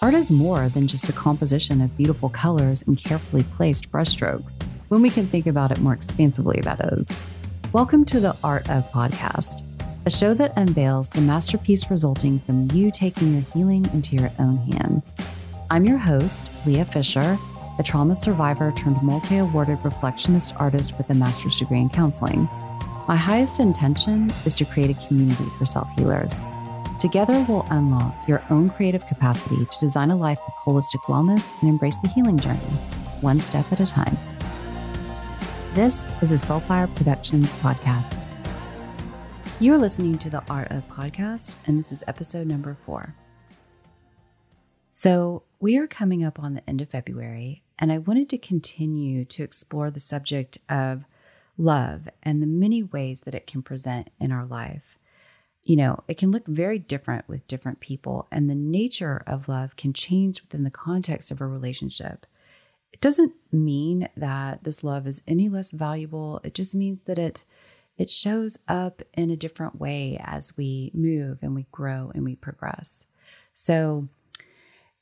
Art is more than just a composition of beautiful colors and carefully placed brushstrokes, when we can think about it more expansively, that is. Welcome to the Art of Podcast, a show that unveils the masterpiece resulting from you taking your healing into your own hands. I'm your host, Lea Fisher, a trauma survivor turned multi awarded reflectionist artist with a master's degree in counseling. My highest intention is to create a community for self healers. Together, we'll unlock your own creative capacity to design a life of holistic wellness and embrace the healing journey, one step at a time. This is a Soulfire Productions podcast. You are listening to the Art of Podcast, and this is episode number four. So, we are coming up on the end of February, and I wanted to continue to explore the subject of love and the many ways that it can present in our life. You know, it can look very different with different people, and the nature of love can change within the context of a relationship. It doesn't mean that this love is any less valuable. It just means that it it shows up in a different way as we move and we grow and we progress. So,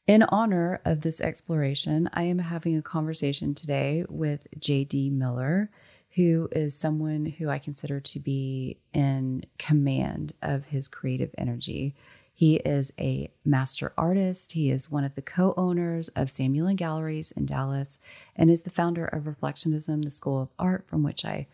in honor of this exploration, I am having a conversation today with JD Miller who is someone who I consider to be in command of his creative energy. He is a master artist. He is one of the co owners of Samuel Lynne Galleries in Dallas and is the founder of Reflectionism, the school of art from which I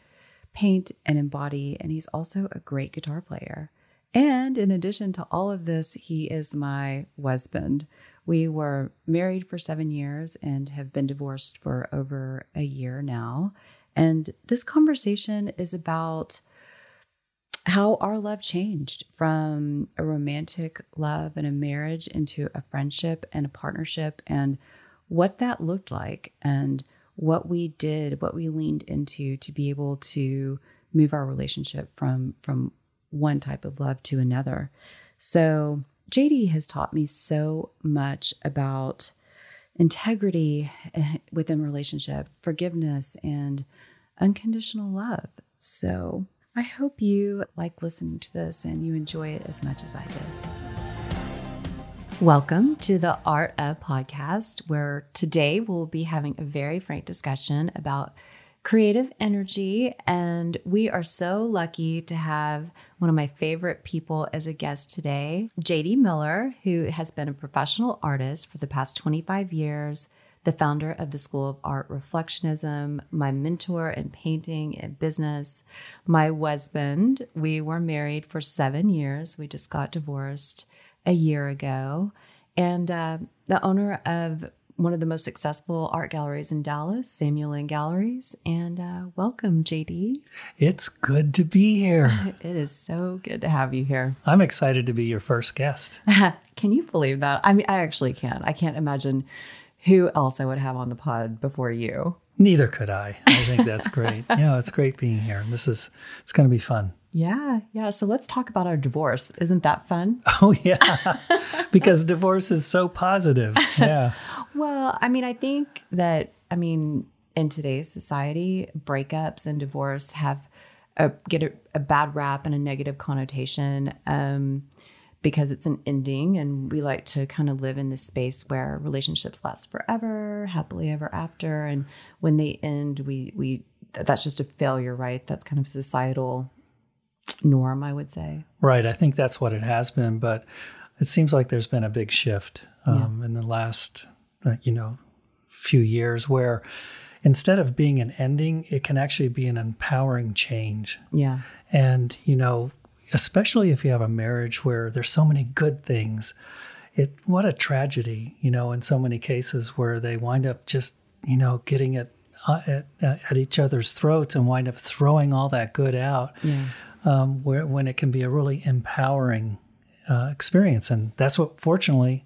paint and embody. And he's also a great guitar player. And in addition to all of this, he is my husband. We were married for seven years and have been divorced for over a year now. And this conversation is about how our love changed from a romantic love and a marriage into a friendship and a partnership, and what that looked like, and what we did, what we leaned into to be able to move our relationship from from one type of love to another. So, JD has taught me so much about integrity eh, within relationship, forgiveness, and unconditional love. So I hope you like listening to this and you enjoy it as much as I did. Welcome to the Art of Podcast, where today we'll be having a very frank discussion about creative energy. And we are so lucky to have one of my favorite people as a guest today, JD Miller, who has been a professional artist for the past 25 years, the founder of the School of Art Reflectionism, my mentor in painting and business, my husband. We were married for seven years. We just got divorced a year ago. And uh, the owner of one of the most successful art galleries in Dallas, Samuel Lynne Galleries. And uh, welcome, JD. It's good to be here. it is so good to have you here. I'm excited to be your first guest. can you believe that? I mean, I actually can't. I can't imagine who else I would have on the pod before you. Neither could I. I think that's great. yeah, it's great being here. This is it's going to be fun. Yeah, yeah. So let's talk about our divorce. Isn't that fun? Oh yeah, because divorce is so positive. Yeah. Well, I mean, I think that I mean in today's society, breakups and divorce have a, get a, a bad rap and a negative connotation. Um, because it's an ending and we like to kind of live in this space where relationships last forever happily ever after and when they end we we that's just a failure right that's kind of societal norm i would say right i think that's what it has been but it seems like there's been a big shift um, yeah. in the last you know few years where instead of being an ending it can actually be an empowering change yeah and you know especially if you have a marriage where there's so many good things. It what a tragedy, you know, in so many cases where they wind up just, you know, getting it uh, at, at, each other's throats and wind up throwing all that good out. Yeah. Um, where when it can be a really empowering uh, experience, and that's what, fortunately,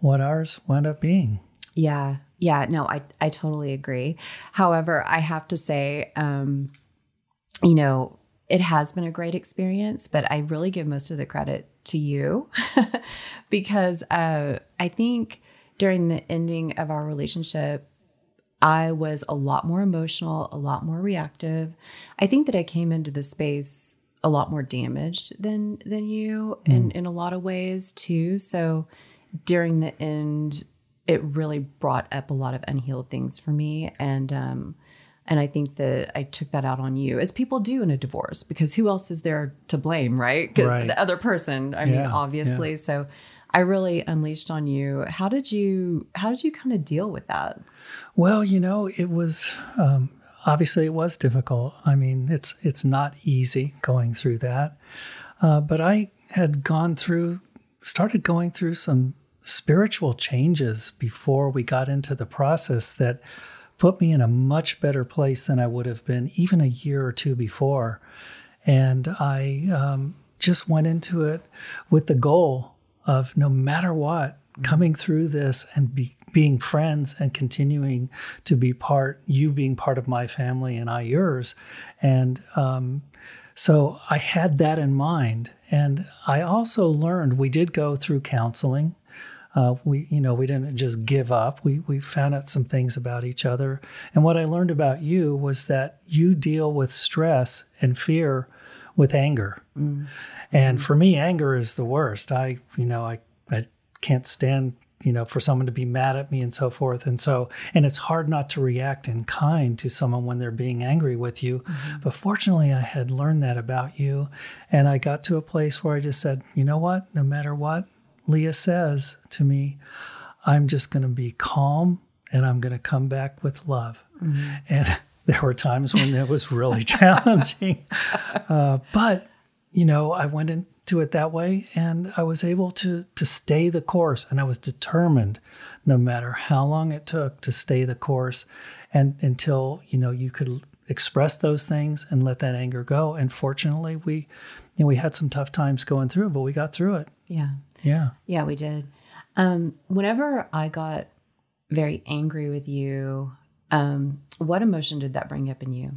what ours wound up being. Yeah, yeah, no, I I totally agree. However, I have to say, um, you know, it has been a great experience, but I really give most of the credit to you because uh, I think during the ending of our relationship, I was a lot more emotional, a lot more reactive. I think that I came into the space a lot more damaged than than you mm. in in a lot of ways too. So during the end, it really brought up a lot of unhealed things for me. And, um, and I think that I took that out on you, as people do in a divorce, because who else is there to blame, right? Right. The other person. I mean, Yeah, obviously. So I really unleashed on you. How did you? How did you kind of deal with that? Well, you know, it was um, obviously it was difficult. I mean, it's it's not easy going through that. Uh, but I had gone through, started going through some spiritual changes before we got into the process that put me in a much better place than I would have been even a year or two before. And I um, just went into it with the goal of no matter what, coming through this and be, being friends and continuing to be part, you being part of my family and I yours. And um, so I had that in mind. And I also learned we did go through counseling. Uh, we, you know, we didn't just give up. We we found out some things about each other. And what I learned about you was that you deal with stress and fear with anger. And for me, anger is the worst. I, you know, I I can't stand you know for someone to be mad at me and so forth and so and it's hard not to react in kind to someone when they're being angry with you but fortunately i had learned that about you and i got to a place where i just said you know what no matter what lea says to me i'm just going to be calm and i'm going to come back with love and there were times when it was really challenging uh, but you know, I went into it that way and I was able to to stay the course and I was determined no matter how long it took to stay the course and until, you know, you could express those things and let that anger go. And fortunately, we you know, we had some tough times going through it, but we got through it. Yeah. Yeah. Yeah, we did. Um, whenever I got very angry with you, um, what emotion did that bring up in you?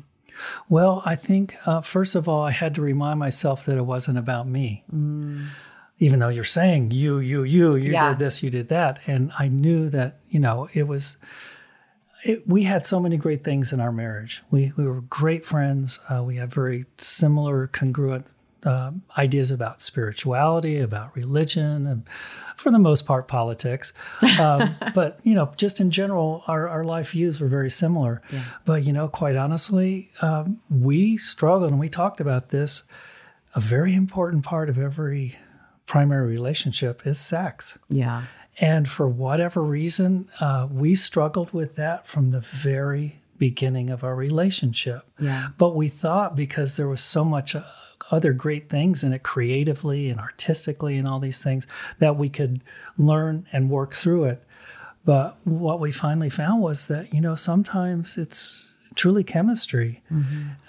Well, I think uh, first of all, I had to remind myself that it wasn't about me. Even though you're saying you, you, you, you Yeah. did this, you did that, and I knew that you know it was. It, we had so many great things in our marriage. We we were great friends. Uh, we have very similar, congruent uh, ideas about spirituality, about religion, and for the most part, politics. Um, but you know, just in general, our, our life views were very similar. But you know, quite honestly, um, we struggled, and we talked about this. A very important part of every primary relationship is sex. Yeah. And for whatever reason, uh, we struggled with that from the very beginning of our relationship. Yeah. But we thought because there was so much uh, other great things in it creatively and artistically and all these things that we could learn and work through it. But what we finally found was that, you know, sometimes it's truly chemistry.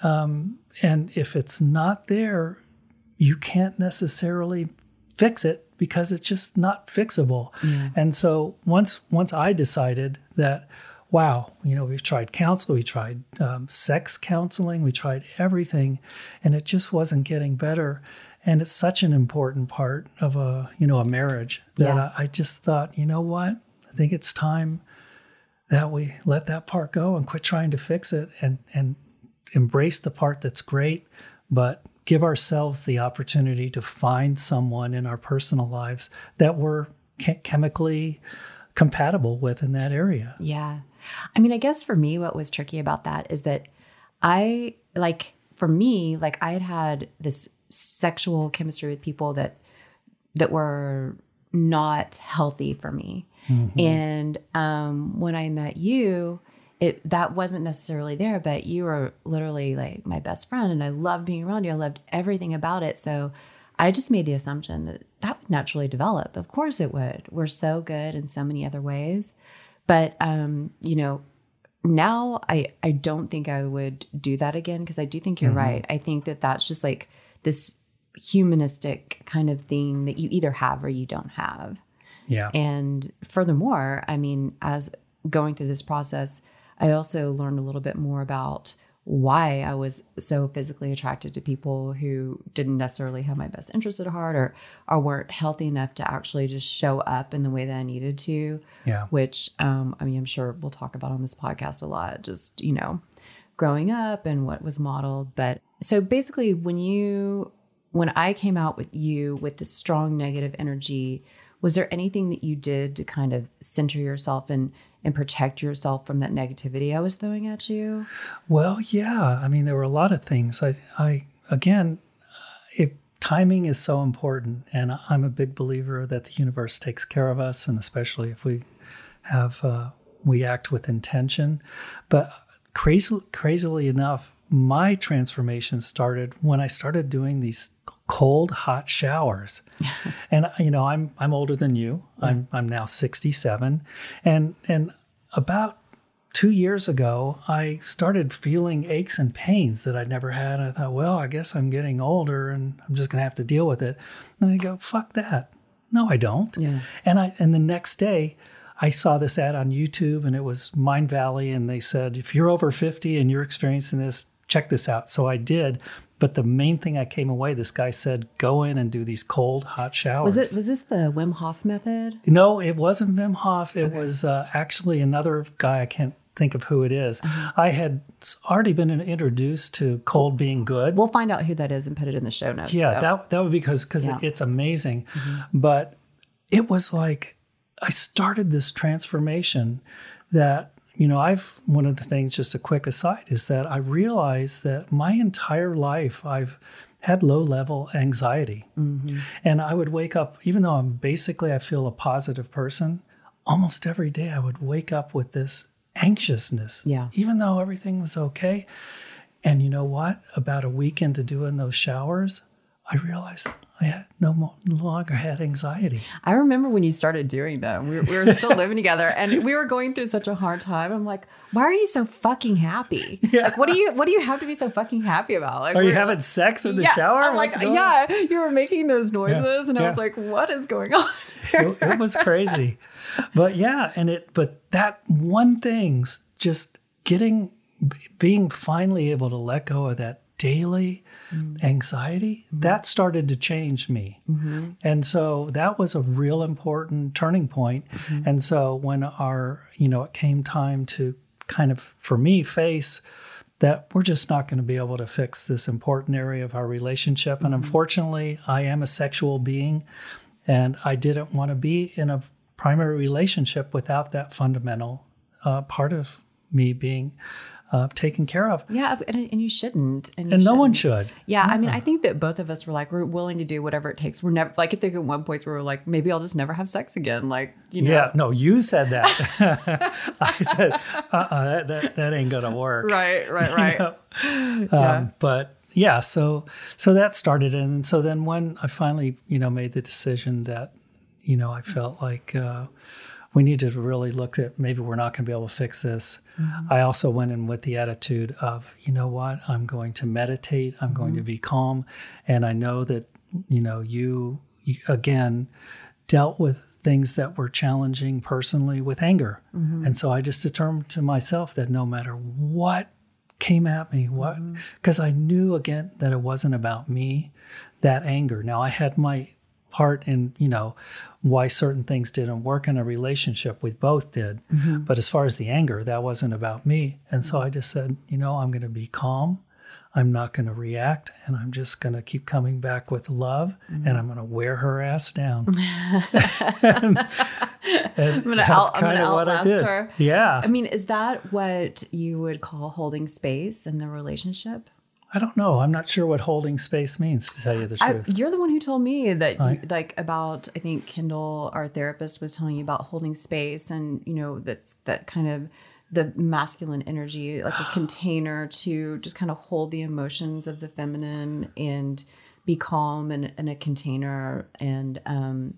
Um, and if it's not there, you can't necessarily fix it because it's just not fixable. And so once once I decided that, wow, you know, we've tried counsel, we tried um, sex counseling, we tried everything, and it just wasn't getting better. And it's such an important part of a you know a marriage that Yeah. I, I just thought, you know what, I think it's time that we let that part go and quit trying to fix it and and embrace the part that's great, but give ourselves the opportunity to find someone in our personal lives that we're chemically compatible with in that area. Yeah. I mean, I guess for me, what was tricky about that is that I, like, for me, like, I had had this sexual chemistry with people that, that were not healthy for me. And um, when I met you, it that wasn't necessarily there, but you were literally like my best friend, and I loved being around you. I loved everything about it. So I just made the assumption that that would naturally develop. Of course, it would. We're so good in so many other ways, but um, you know, now I I don't think I would do that again because I do think you're right. I think that that's just like this humanistic kind of thing that you either have or you don't have. Yeah. And furthermore, I mean, as going through this process, I also learned a little bit more about why I was so physically attracted to people who didn't necessarily have my best interest at heart or or weren't healthy enough to actually just show up in the way that I needed to. Yeah. Which um, I mean, I'm sure we'll talk about on this podcast a lot. Just you know, growing up and what was modeled. But so basically, when you when I came out with you with this strong negative energy, Was there anything that you did to kind of center yourself and and protect yourself from that negativity I was throwing at you? Well, yeah. I mean, there were a lot of things. I, I again, if timing is so important, and I'm a big believer that the universe takes care of us, and especially if we have uh, we act with intention. But crazy, crazily enough, my transformation started when I started doing these cold hot showers and you know i'm i'm older than you yeah. i'm i'm now 67 and and about two years ago i started feeling aches and pains that i'd never had and i thought well i guess i'm getting older and i'm just going to have to deal with it and i go fuck that no i don't yeah. and i and the next day I saw this ad on YouTube and it was Mindvalley, and they said, if you're over 50 and you're experiencing this, check this out. So I did. But the main thing I came away, this guy said, go in and do these cold, hot showers. Was it was this the Wim Hof method? No, it wasn't Wim Hof. It okay. was uh, actually another guy. I can't think of who it is. Uh-huh. I had already been introduced to cold being good. We'll find out who that is and put it in the show notes. Yeah, though. that that would be because because yeah. it's amazing. Mm-hmm. But it was like I started this transformation that you know I've one of the things just a quick aside is that I realized that my entire life I've had low level anxiety. Mm-hmm. and I would wake up even though I'm basically I feel a positive person almost every day I would wake up with this anxiousness yeah. even though everything was okay. And you know what? About a week into doing those showers I realized I had no, more, no longer had anxiety. I remember when you started doing them. We, we were still living together, and we were going through such a hard time. I'm like, why are you so fucking happy? Yeah. Like, what do you what do you have to be so fucking happy about? Like, are you having sex in the yeah, shower? I'm like, yeah, you were making those noises, yeah. and I was like, what is going on? It, it was crazy, but yeah, and it but that one thing's just getting being finally able to let go of that daily mm-hmm. anxiety, mm-hmm. that started to change me. Mm-hmm. And so that was a real important turning point. Mm-hmm. And so when our, you know, it came time to kind of, for me, face that we're just not going to be able to fix this important area of our relationship. And mm-hmm. unfortunately, I am a sexual being and I didn't want to be in a primary relationship without that fundamental uh, part of me being uh, taken care of. Yeah, and, and you shouldn't. And, you and no shouldn't. one should. Yeah, I mean, I think that both of us were like, we're willing to do whatever it takes. We're never like I think at one point we were like, maybe I'll just never have sex again. Like, you know. Yeah, no, you said that. I said, uh-uh, that, that, that ain't gonna work. Right, right, right. you know? yeah. Um, but yeah, so so that started, and so then when I finally, you know, made the decision that, you know, I felt like. Uh, we need to really look at maybe we're not going to be able to fix this. Mm-hmm. I also went in with the attitude of, you know what, I'm going to meditate, I'm mm-hmm. going to mm-hmm. be calm. And I know that, you know, you, you again dealt with things that were challenging personally with anger. Mm-hmm. And so I just determined to myself that no matter what came at me, what, because mm-hmm. I knew again that it wasn't about me, that anger. Now I had my part in, you know, why certain things didn't work in a relationship. We both did. Mm-hmm. But as far as the anger, that wasn't about me. And so I just said, you know, I'm going to be calm. I'm not going to react. And I'm just going to keep coming back with love. Mm-hmm. And I'm going to wear her ass down. and, and I'm going to out, outlast her. Yeah. I mean, is that what you would call holding space in the relationship? I don't know. I'm not sure what holding space means to tell you the truth. I, you're the one who told me that, you, like about. I think Kendall, our therapist, was telling you about holding space, and you know that's that kind of the masculine energy, like a container to just kind of hold the emotions of the feminine and be calm and in a container and um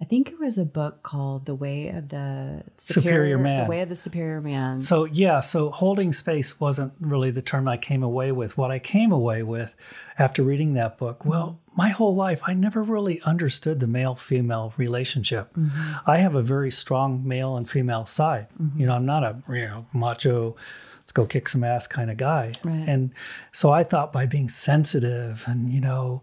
I think it was a book called The Way of the Superior, Superior, Man. The Way of the Superior Man. So, yeah, so holding space wasn't really the term I came away with. What I came away with after reading that book, well, my whole life, I never really understood the male female relationship. Mm-hmm. I have a very strong male and female side. Mm-hmm. You know, I'm not a, you know, macho, let's go kick some ass kind of guy. Right. And so I thought by being sensitive and, you know,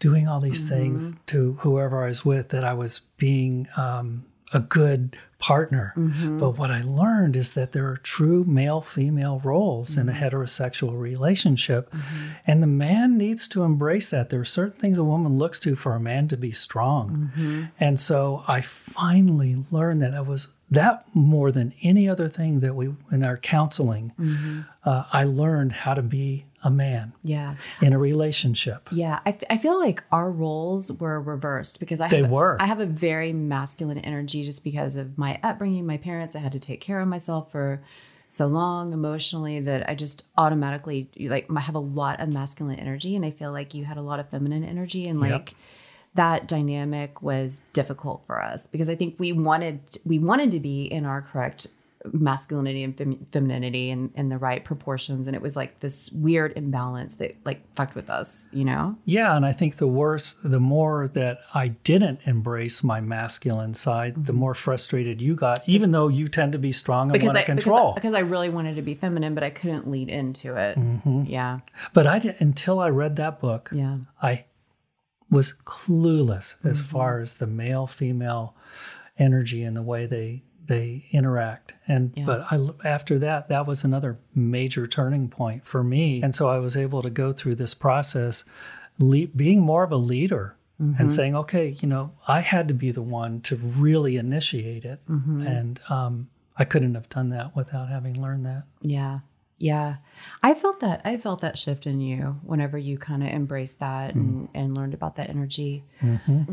doing all these mm-hmm. things to whoever I was with that I was being um, a good partner. But what I learned is that there are true male female roles in a heterosexual relationship. And the man needs to embrace that. There are certain things a woman looks to for a man to be strong. And so I finally learned that that was that more than any other thing that we in our counseling, uh, I learned how to be a man Yeah. in a relationship. Yeah, I, f- I feel like our roles were reversed because I They have, were. I have a very masculine energy just because of my upbringing, my parents. I had to take care of myself for so long emotionally that I just automatically like I have a lot of masculine energy, and I feel like you had a lot of feminine energy, and Yep. like that dynamic was difficult for us because I think we wanted we wanted to be in our correct masculinity and fem- femininity and in the right proportions and it was like this weird imbalance that like fucked with us you know Yeah, and I think the worse, the more that I didn't embrace my masculine side, the more frustrated you got, even though you tend to be strong and because want I to control. Because, because I really wanted to be feminine, but I couldn't lead into it. Mm-hmm. Yeah, but I did, until I read that book, yeah, I was clueless as Mm-hmm. far as the male female energy and the way they they interact and Yeah. but I after that that was another major turning point for me and so I was able to go through this process le- being more of a leader Mm-hmm. and saying okay you know I had to be the one to really initiate it Mm-hmm. and um, I couldn't have done that without having learned that yeah, yeah. I felt that. I felt that shift in you whenever you kind of embraced that and, and learned about that energy.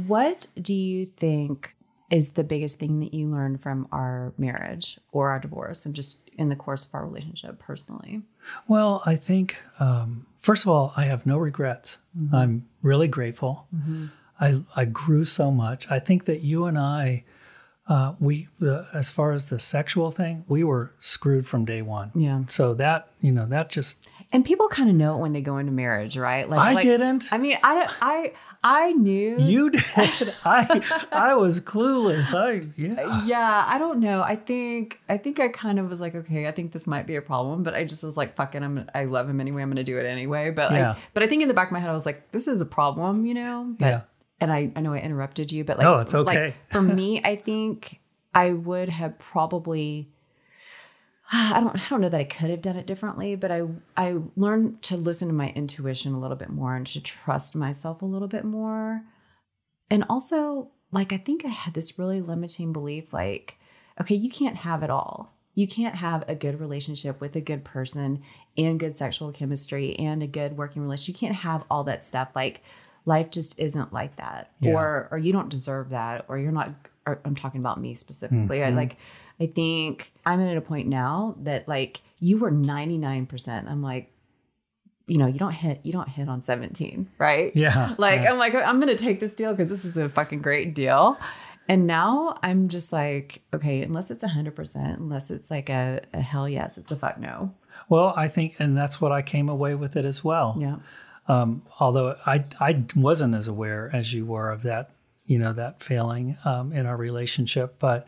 What do you think is the biggest thing that you learned from our marriage or our divorce, and just in the course of our relationship personally? Well, I think um, first of all, I have no regrets. I'm really grateful. I I grew so much. I think that you and I, uh, we uh, as far as the sexual thing, we were screwed from day one. Yeah. So that you know that just And people kind of know it when they go into marriage, right? Like I like- didn't. I mean, I don't. I I knew you did. I I was clueless. I yeah. yeah i don't know i think i think i kind of was like okay i think this might be a problem but i just was like fucking, it i'm i love him anyway i'm gonna do it anyway but Yeah. I, but i think in the back of my head i was like this is a problem you know but Yeah. and i i know i interrupted you but like No, it's like, okay. for me i think i would have probably I don't I don't know that I could have done it differently, but I I learned to listen to my intuition a little bit more and to trust myself a little bit more. And also, like I think I had this really limiting belief like okay, you can't have it all. You can't have a good relationship with a good person and good sexual chemistry and a good working relationship. You can't have all that stuff like life just isn't like that Yeah. or or you don't deserve that or you're not or I'm talking about me specifically. I like I think I'm at a point now that like you were 99%. I'm like you know, you don't hit you don't hit on 17, right? Yeah, Like yeah. I'm like I'm going to take this deal cuz this is a fucking great deal. And now I'm just like, okay, unless it's 100%, unless it's like a, a hell yes, it's a fuck no. Well, I think, and that's what I came away with it as well. Yeah. um, although I I wasn't as aware as you were of that, you know, that failing um, in our relationship. But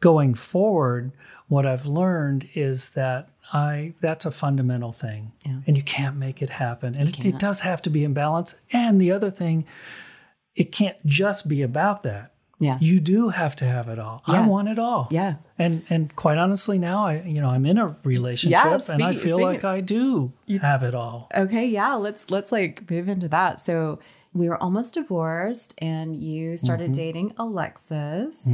going forward, what I've learned is that I that's a fundamental thing, Yeah. and you can't make it happen, and it, it does have to be in balance. And the other thing, it can't just be about that. Yeah. You do have to have it all. Yeah. I want it all. Yeah. And and quite honestly, now I you know I'm in a relationship, and I feel like I do have it all. Okay, yeah, let's let's like move into that. So we were almost divorced and you started dating Alexis.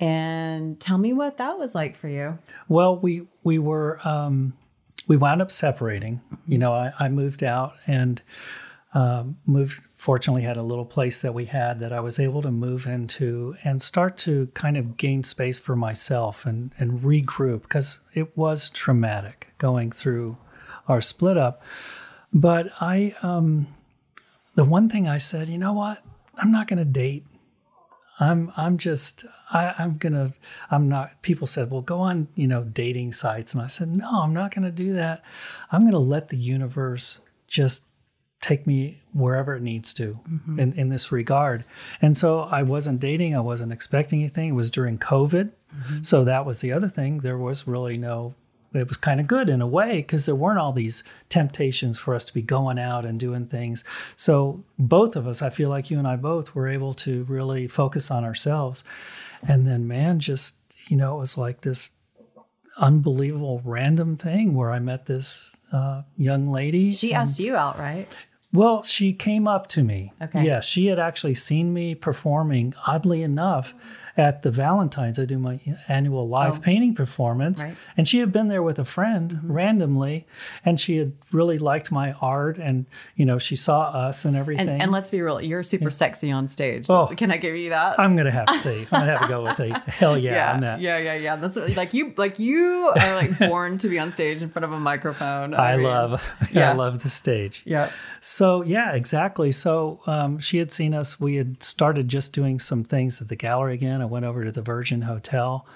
And tell me what that was like for you. Well, we we were um, we wound up separating. You know, I, I moved out and um, moved. Fortunately, had a little place that we had that I was able to move into and start to kind of gain space for myself and and regroup because it was traumatic going through our split up. But I, um, the one thing I said, you know what, I'm not going to date. I'm I'm just I, I'm gonna I'm not people said, well go on, you know, dating sites. And I said, No, I'm not gonna do that. I'm gonna let the universe just take me wherever it needs to mm-hmm. in, in this regard. And so I wasn't dating, I wasn't expecting anything. It was during COVID. Mm-hmm. So that was the other thing. There was really no it was kind of good in a way because there weren't all these temptations for us to be going out and doing things. So both of us, I feel like you and I both were able to really focus on ourselves. And then, man, just you know, it was like this unbelievable random thing where I met this uh, young lady. She and- asked you out, right? well, she came up to me. Okay. Yes, she had actually seen me performing, oddly enough, at the Valentine's. I do my annual live Oh. painting performance. Right. And she had been there with a friend randomly, and she had really liked my art. And, you know, she saw us and everything. And, and let's be real, you're super sexy on stage. Oh. Can I give you that? I'm going to have to see. I'm going to have to go with a hell yeah, on that. yeah, yeah, yeah. That's like you, like you are like born to be on stage in front of a microphone. I mean, love, yeah. I love the stage. Yeah. So yeah, exactly. So um, she had seen us. We had started just doing some things at the gallery again. I went over to the Virgin Hotel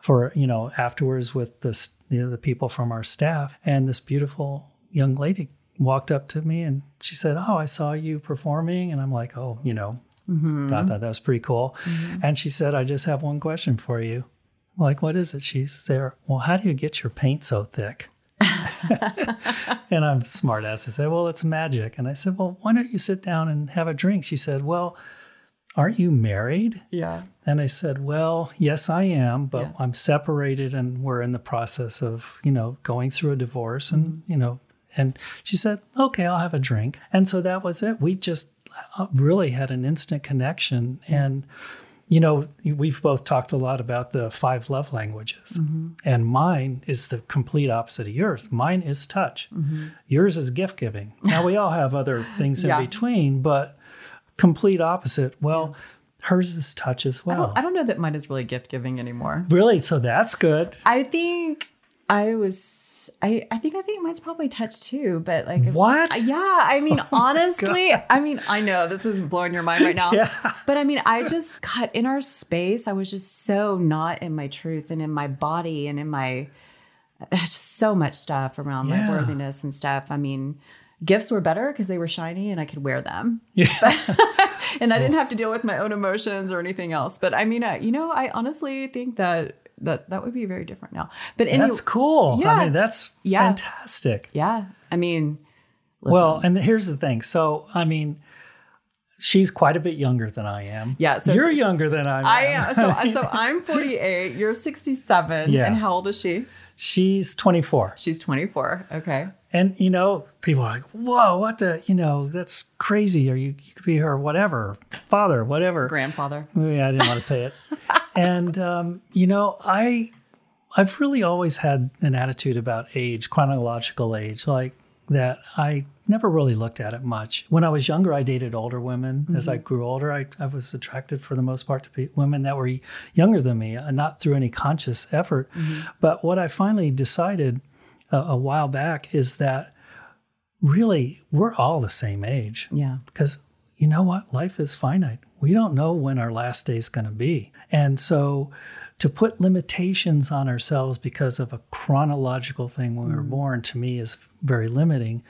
for you know afterwards with the you know, the people from our staff, and this beautiful young lady walked up to me and she said, "Oh, I saw you performing," and I'm like, "Oh, you know." Mm-hmm. Thought that that was pretty cool. Mm-hmm. And she said, I just have one question for you. I'm like, what is it? She's there. Well, how do you get your paint so thick? and I'm smart ass. I said, Well, it's magic. And I said, Well, why don't you sit down and have a drink? She said, Well, aren't you married? Yeah. And I said, Well, yes, I am, but Yeah. I'm separated and we're in the process of, you know, going through a divorce and, mm-hmm. you know, and she said, Okay, I'll have a drink. And so that was it. We just uh, really had an instant connection. And, you know, we've both talked a lot about the five love languages, mm-hmm. and mine is the complete opposite of yours. Mine is touch, mm-hmm. yours is gift giving. Now, we all have other things Yeah. in between, but complete opposite. Well, hers is touch as I well. don't, I don't know that mine is really gift giving anymore. Really? So that's good. I think I was. I, I think I think mine's probably touch too, but like if- What? Oh Yeah, I mean, oh honestly, I mean, I know this is blowing your mind right now, Yeah. but I mean, I just got in our space. I was just so not in my truth and in my body and in my just so much stuff around Yeah. my worthiness and stuff. I mean, gifts were better because they were shiny and I could wear them, Yeah. and I didn't have to deal with my own emotions or anything else. But I mean, uh, you know, I honestly think that that that would be very different now. But anyway, That's cool. Yeah. I mean, that's Yeah. fantastic. yeah, I mean, Well, and here's the thing. So, I mean, she's quite a bit younger than I am. Yeah, so you're younger than I am. I am. So, so I'm 48. You're 67. Yeah. And how old is she? She's 24. She's 24. Okay. And, you know, people are like, whoa, what the, you know, that's crazy. Or you, you could be her whatever, father, whatever. Grandfather. Yeah, I didn't want to say it. and um, you know, I I've really always had an attitude about age, chronological age, like that I never really looked at it much. When I was younger, I dated older women. As I grew older, I, I was attracted for the most part to women that were younger than me, uh, not through any conscious effort. But what I finally decided a, a while back is that really we're all the same age. Yeah. because you know what? Life is finite. We don't know when our last day is going to be. And so to put limitations on ourselves because of a chronological thing when we were born to me is very limiting.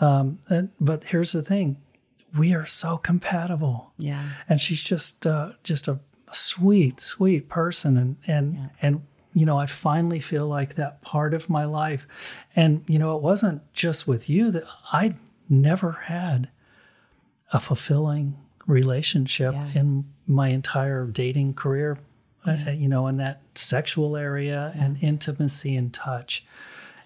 Um, and, but here's the thing. We are so compatible. Yeah. and she's just uh, just a sweet sweet person. And and and you know i finally feel like that part of my life. And you know it wasn't just with you that i never had a fulfilling relationship Yeah. in my entire dating career uh, you know in that sexual area and intimacy and touch.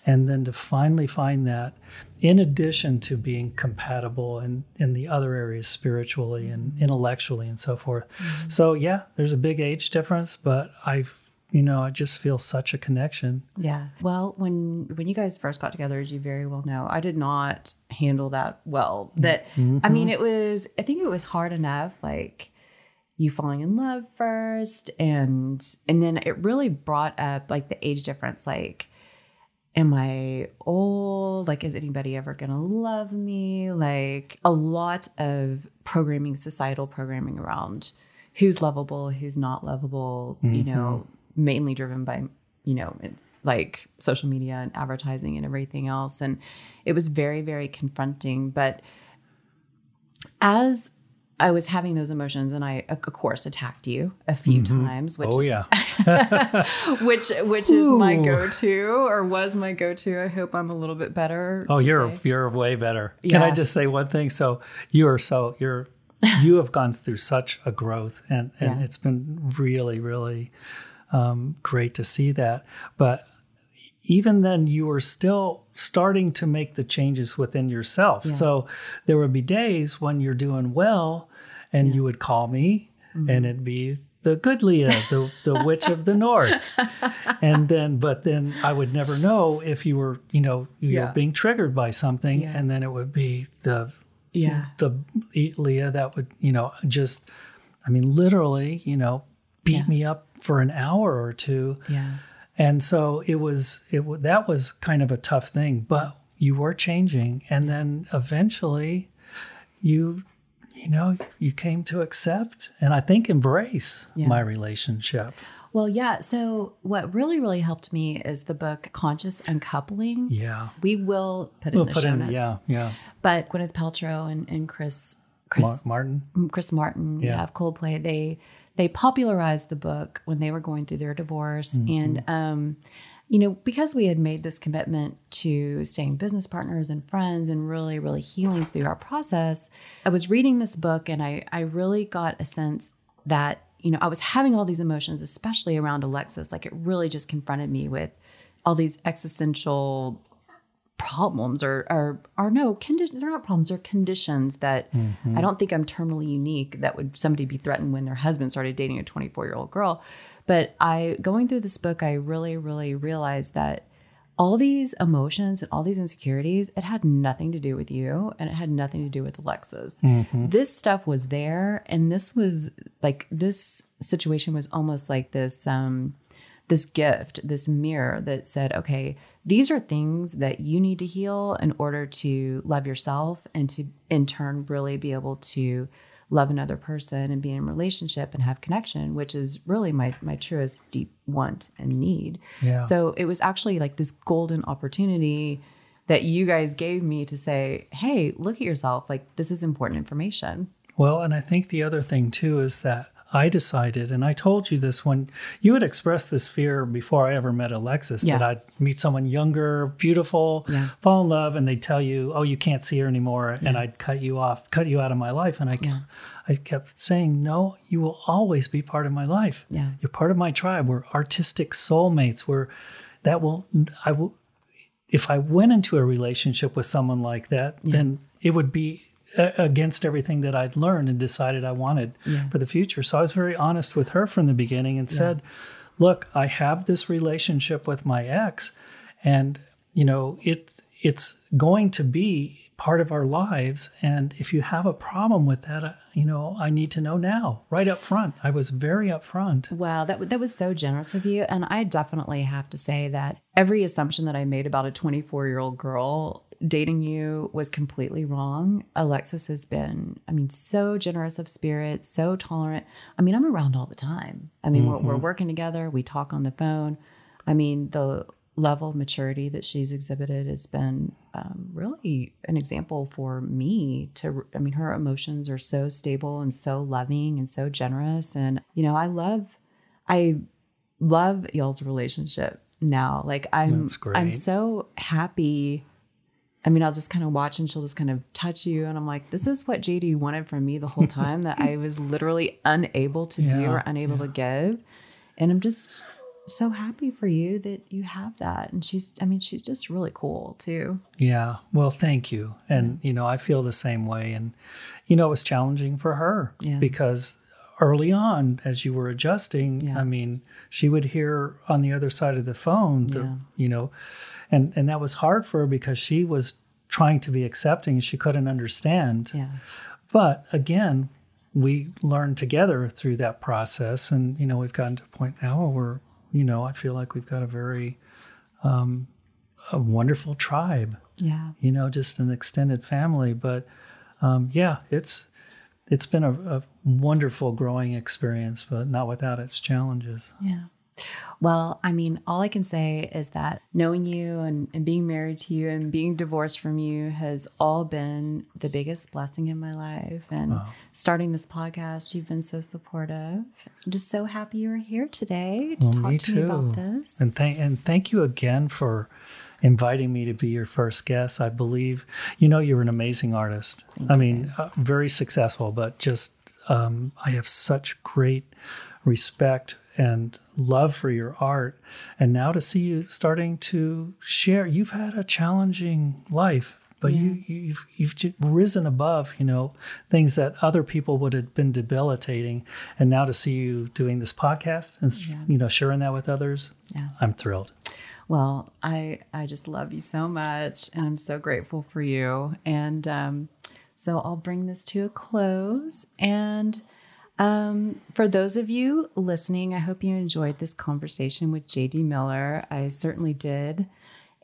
And then to finally find that in addition to being compatible in, in the other areas spiritually and intellectually and so forth. So yeah there's a big age difference but i've you know i just feel such a connection Yeah. Well, when when you guys first got together, as you very well know, I did not handle that well. Mm-hmm. That I mean, mm-hmm. it was I think it was hard enough like you falling in love first and and then it really brought up like the age difference like am I old? Like, is anybody ever going to love me? Like, a lot of programming, societal programming around who's lovable, who's not lovable, you mm-hmm. know, mainly driven by, you know, it's like social media and advertising and everything else. And it was very, very confronting. But as I was having those emotions, and I, of course, attacked you a few mm-hmm. times, which oh yeah. which which is my go-to or was my go-to. I hope I'm a little bit better. Oh, you're you're way better. Can I just say one thing? So you are so you're you have gone through such a growth, and and Yeah. it's been really really um, great to see that. But even then, you were still starting to make the changes within yourself. Yeah. So there would be days when you're doing well, and you would call me, Mm-hmm. and it'd be the good Lea, the the witch of the north, and then but then I would never know if you were you know you Yeah. were being triggered by something, Yeah. and then it would be the yeah. the Lea that would you know just I mean literally you know beat Yeah. me up for an hour or two. Yeah. And so it was it that was kind of a tough thing, but you were changing and then eventually you you know you came to accept and I think embrace Yeah. my relationship. Well, yeah. So what really, really helped me is the book Conscious Uncoupling. Yeah. We will put it We'll in the put show in notes. yeah, yeah. But Gwyneth Paltrow and, and Chris Chris Mar- Martin. Chris Martin Yeah. yeah. of Coldplay, they they popularized the book when they were going through their divorce. And um, you know, because we had made this commitment to staying business partners and friends and really, really healing through our process, I was reading this book and I I really got a sense that, you know, I was having all these emotions, especially around Alexis. Like it really just confronted me with all these existential problems or or or no conditions they're not problems they're conditions that i don't think i'm terminally unique that would somebody be threatened when their husband started dating a 24 year old girl. But i going through this book i really really realized that all these emotions and all these insecurities it had nothing to do with you and it had nothing to do with alexis. This stuff was there and this was like this situation was almost like this um this gift, this mirror that said, okay, these are things that you need to heal in order to love yourself and to in turn really be able to love another person and be in a relationship and have connection, which is really my my truest deep want and need. Yeah. So it was actually like this golden opportunity that you guys gave me to say, hey, look at yourself. Like this is important information. Well, and I think the other thing too is that I decided, and I told you this when you had expressed this fear before I ever met Alexis, Yeah. that I'd meet someone younger, beautiful, Yeah. fall in love, and they'd tell you, "Oh, you can't see her anymore," and I'd cut you off, cut you out of my life. And I, Yeah. I kept saying, "No, you will always be part of my life. Yeah. You're part of my tribe. We're artistic soulmates. We're that will I will." If I went into a relationship with someone like that, then it would be against everything that I'd learned and decided I wanted Yeah. for the future. So I was very honest with her from the beginning and said, "Look, I have this relationship with my ex, and you know it's it's going to be part of our lives. And if you have a problem with that, uh, you know I need to know now, right up front. I was very upfront. Wow, that that was so generous of you, and I definitely have to say that every assumption that I made about a 24 year old girl dating you was completely wrong. Alexis has been, I mean, so generous of spirit, so tolerant. I mean, I'm around all the time. I mean, we're, we're working together, we talk on the phone. I mean, the level of maturity that she's exhibited has been um, really an example for me to i mean her emotions are so stable and so loving and so generous and you know i love i love y'all's relationship now like i'm i'm so happy I mean, I'll just kind of watch and she'll just kind of touch you. And I'm like, this is what JD wanted from me the whole time that I was literally unable to do or unable to give. And I'm just so happy for you that you have that. And she's, I mean, she's just really cool too. Yeah. Well, thank you. And, you know, I feel the same way. And, you know, it was challenging for her Yeah. because early on, as you were adjusting, Yeah. I mean, she would hear on the other side of the phone, the, Yeah. you know, and, and that was hard for her because she was trying to be accepting. And she couldn't understand. Yeah. But again, we learned together through that process. And, you know, we've gotten to a point now where you know, I feel like we've got a very, um, a wonderful tribe Yeah. you know, just an extended family. But um, yeah, it's it's been a, a wonderful growing experience, but not without its challenges. Yeah. Well, I mean, all I can say is that knowing you and, and being married to you and being divorced from you has all been the biggest blessing in my life. And Wow. starting this podcast, you've been so supportive. I'm just so happy you were here today to Well, talk me to me about this. And thank and thank you again for inviting me to be your first guest. I believe you know you're an amazing artist. I mean, uh, very successful, but just um, I have such great respect and love for your art. And now to see you starting to share, you've had a challenging life. But you, you've you've risen above, you know, things that other people would have been debilitating, and now to see you doing this podcast and Yeah. you know sharing that with others, Yeah. I'm thrilled. Well, I I just love you so much, and I'm so grateful for you. And um, so I'll bring this to a close. And um, for those of you listening, I hope you enjoyed this conversation with JD Miller. I certainly did.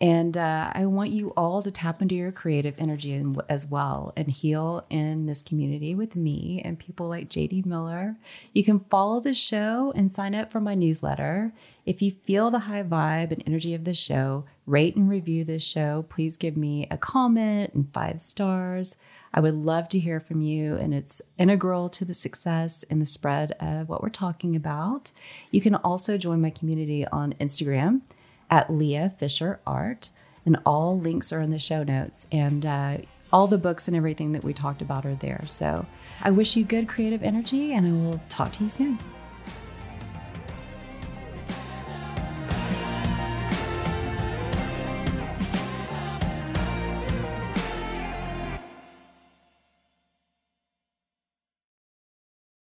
And uh, I want you all to tap into your creative energy as well and heal in this community with me and people like JD Miller. You can follow the show and sign up for my newsletter. If you feel the high vibe and energy of the show, rate and review this show. Please give me a comment and five stars. I would love to hear from you, and it's integral to the success and the spread of what we're talking about. You can also join my community on Instagram at Lea Fisher Art, and all links are in the show notes. And uh, all the books and everything that we talked about are there. So I wish you good creative energy, and I will talk to you soon.